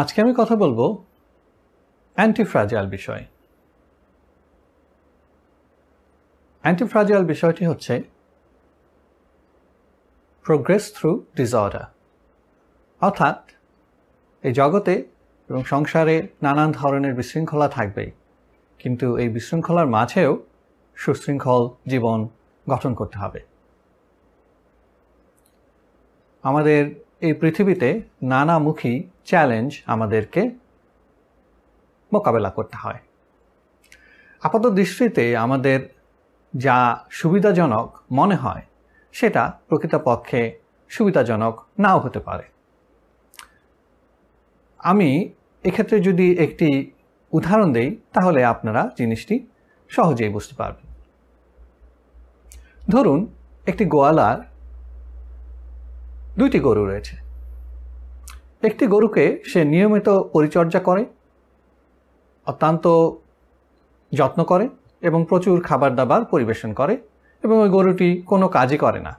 আজকে আমি কথা বলব অ্যান্টিফ্রাজাইল বিষয়। অ্যান্টিফ্রাজাইল বিষয়টি হচ্ছে প্রোগ্রেস থ্রু ডিসঅর্ডার অর্থাৎ এই জগতে এবং সংসারে নানান ধরনের বিশৃঙ্খলা থাকবেই, কিন্তু এই বিশৃঙ্খলার মাঝেও সুশৃঙ্খল জীবন গঠন করতে হবে। আমাদের এই পৃথিবীতে নানামুখী চ্যালেঞ্জ আমাদেরকে মোকাবেলা করতে হয়। আপাত দৃষ্টিতে আমাদের যা সুবিধাজনক মনে হয়, সেটা প্রকৃতপক্ষে সুবিধাজনক নাও হতে পারে। আমি এক্ষেত্রে যদি একটি উদাহরণ দেই, তাহলে আপনারা জিনিসটি সহজেই বুঝতে পারবেন। ধরুন, একটি গোয়ালার দুইটি গরু রয়েছে। একটি গরুকে সে নিয়মিত পরিচর্যা করে, অত্যন্ত যত্ন করে এবং প্রচুর খাবার দাবার পরিবেশন করে এবং ওই গরুটি কোনো কাজই করে না।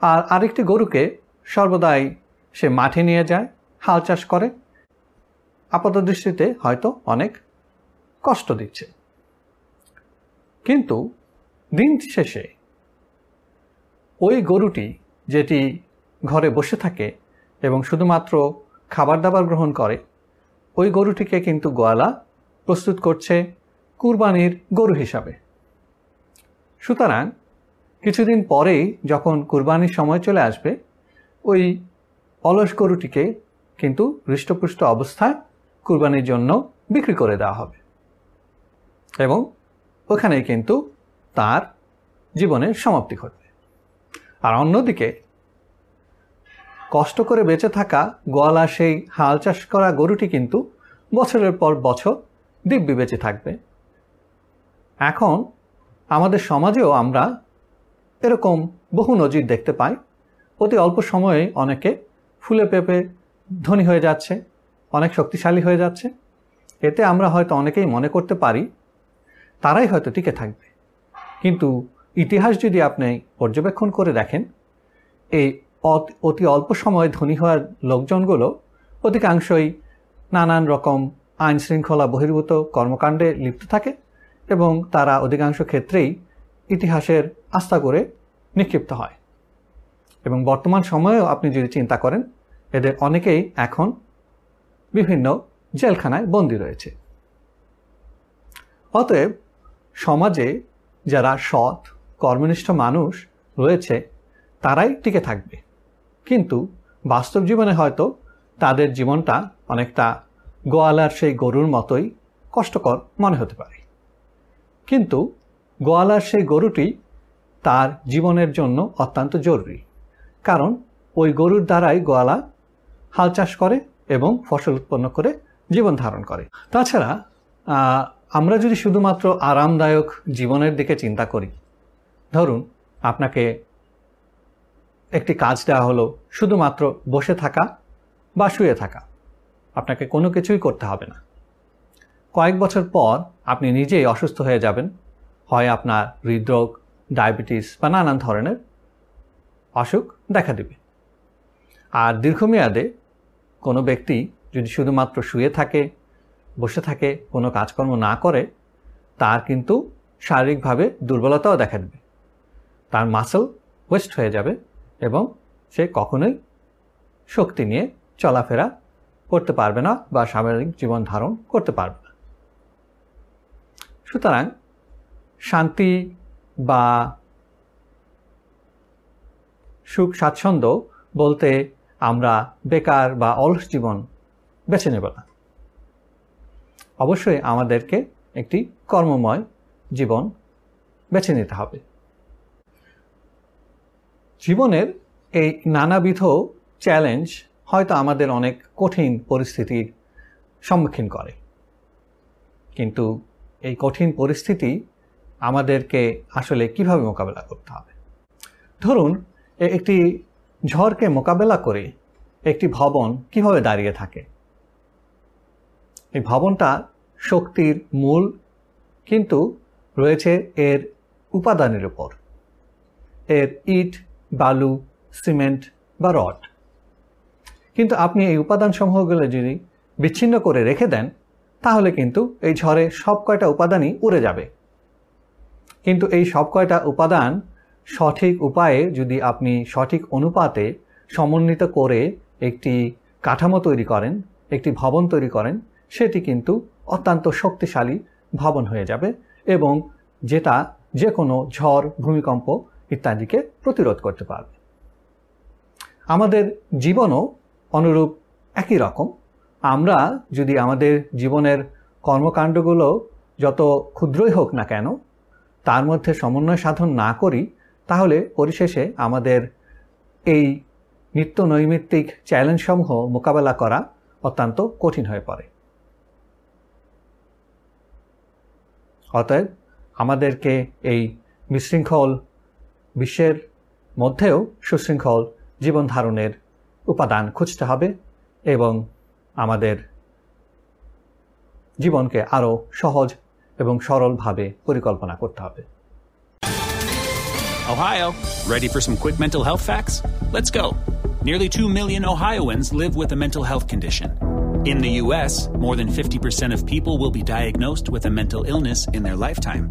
আর আরেকটি গরুকে সর্বদাই সে মাঠে নিয়ে যায়, হাল চাষ করে। আপাত দৃষ্টিতে হয়তো অনেক কষ্ট দিচ্ছে। কিন্তু দিন শেষে ওই গরুটি যেটি ঘরে বসে থাকে এবং শুধুমাত্র খাবার দাবার গ্রহণ করে, ওই গরুটিকে কিন্তু গোয়ালা প্রস্তুত করছে কুরবানির গরু হিসাবে। সুতরাং কিছুদিন পরেই যখন কুরবানির সময় চলে আসবে, ওই অলস গরুটিকে কিন্তু হৃষ্টপুষ্ট অবস্থায় কুরবানির জন্য বিক্রি করে দেওয়া হবে এবং ওখানেই কিন্তু তার জীবনের সমাপ্তি ঘটবে। আর অন্যদিকে কষ্ট করে বেঁচে থাকা গোয়ালা সেই হাল চাষ করা গরুটি কিন্তু বছরের পর বছর দিব্যি বেঁচে থাকবে। এখন আমাদের সমাজেও আমরা এরকম বহু নজির দেখতে পাই। অতি অল্প সময়ে অনেকে ফুলে পেঁপে ধনী হয়ে যাচ্ছে, অনেক শক্তিশালী হয়ে যাচ্ছে। এতে আমরা হয়তো অনেকেই মনে করতে পারি, তারাই হয়তো টিকে থাকবে। কিন্তু ইতিহাস যদি আপনি পর্যবেক্ষণ করে দেখেন, এই অতি অল্প সময় ধনী হওয়ার লোকজনগুলো অধিকাংশই নানান রকম আইন শৃঙ্খলা বহির্ভূত কর্মকাণ্ডে লিপ্ত থাকে এবং তারা অধিকাংশ ক্ষেত্রেই ইতিহাসের আস্থা করে নিক্ষিপ্ত হয়। এবং বর্তমান সময়েও আপনি যদি চিন্তা করেন, এদের অনেকেই এখন বিভিন্ন জেলখানায় বন্দী রয়েছে। অতএব সমাজে যারা সৎ, কর্মনিষ্ঠ মানুষ রয়েছে, তারাই টিকে থাকবে। কিন্তু বাস্তব জীবনে হয়তো তাদের জীবনটা অনেকটা গোয়ালার সেই গরুর মতোই কষ্টকর মনে হতে পারে। কিন্তু গোয়ালার সেই গরুটি তার জীবনের জন্য অত্যন্ত জরুরি। কারণ ওই গরুর দ্বারাই গোয়ালা হাল চাষ করে এবং ফসল উৎপন্ন করে জীবন ধারণ করে। তাছাড়া আমরা যদি শুধুমাত্র আরামদায়ক জীবনের দিকে চিন্তা করি, ধরুন আপনাকে একটি কাজ দেওয়া হলো শুধুমাত্র বসে থাকা বা শুয়ে থাকা। আপনাকে কোনো কিছুই করতে হবে না। কয়েক বছর পর আপনি নিজেই অসুস্থ হয়ে যাবেন। হয় আপনার হৃদরোগ, ডায়াবেটিস বা নানান ধরনের অসুখ দেখা দেবে। আর দীর্ঘমেয়াদে কোনো ব্যক্তি যদি শুধুমাত্র শুয়ে থাকে, বসে থাকে, কোনো কাজকর্ম না করে, তার কিন্তু শারীরিকভাবে দুর্বলতাও দেখা দেবে। তার মাসেল ওয়েস্ট হয়ে যাবে। এবং সে কখনোই শক্তি নিয়ে চলাফেরা করতে পারবে না বা স্বাভাবিক জীবন ধারণ করতে পারবে না। সুতরাং শান্তি বা সুখ স্বাচ্ছন্দ্য বলতে আমরা বেকার বা অলস জীবন বেছে নেব না। অবশ্যই আমাদেরকে একটি কর্মময় জীবন বেছে নিতে হবে। জীবনের এই নানাবিধ চ্যালেঞ্জ হয়তো আমাদের অনেক কঠিন পরিস্থিতির সম্মুখীন করে। কিন্তু এই কঠিন পরিস্থিতি আমাদেরকে আসলে কীভাবে মোকাবেলা করতে হবে? ধরুন একটি ঝড়কে মোকাবেলা করে একটি ভবন কীভাবে দাঁড়িয়ে থাকে? এই ভবনটা শক্তির মূল, কিন্তু রয়েছে এর উপাদানের উপর। এর ইট বালু, সিমেন্ট বা রড। কিন্তু আপনি এই উপাদানসমূহগুলো যদি বিচ্ছিন্ন করে রেখে দেন, তাহলে কিন্তু এই ঝড়ে সব কয়টা উপাদানই উড়ে যাবে। কিন্তু এই সব কয়টা উপাদান সঠিক উপায়ে যদি আপনি সঠিক অনুপাতে সমন্বিত করে একটি কাঠামো তৈরি করেন, একটি ভবন তৈরি করেন, সেটি কিন্তু অত্যন্ত শক্তিশালী ভবন হয়ে যাবে এবং যেটা যে কোনো ঝড়, ভূমিকম্প ইত্যাদিকে প্রতিরোধ করতে পারবে। আমাদের জীবনও অনুরূপ একই রকম। আমরা যদি আমাদের জীবনের কর্মকাণ্ডগুলো যত ক্ষুদ্রই হোক না কেন, তার মধ্যে সমন্বয় সাধন না করি, তাহলে পরিশেষে আমাদের এই নিত্য নৈমিত্তিক চ্যালেঞ্জসমূহ মোকাবেলা করা অত্যন্ত কঠিন হয়ে পড়ে। অতএব আমাদেরকে এই বিশৃঙ্খল বিশ্বের মধ্যেও সুশৃঙ্খল জীবন ধারণের উপাদান খুঁজতে হবে এবং আমাদের জীবনকে আরও সহজ এবং সরলভাবে পরিকল্পনা করতে হবে Ohio, ready for some quick mental health facts? Let's go. Nearly 2 million Ohioans live with a mental health condition. In the U.S., more than 50% of people will be diagnosed with a mental illness in their lifetime.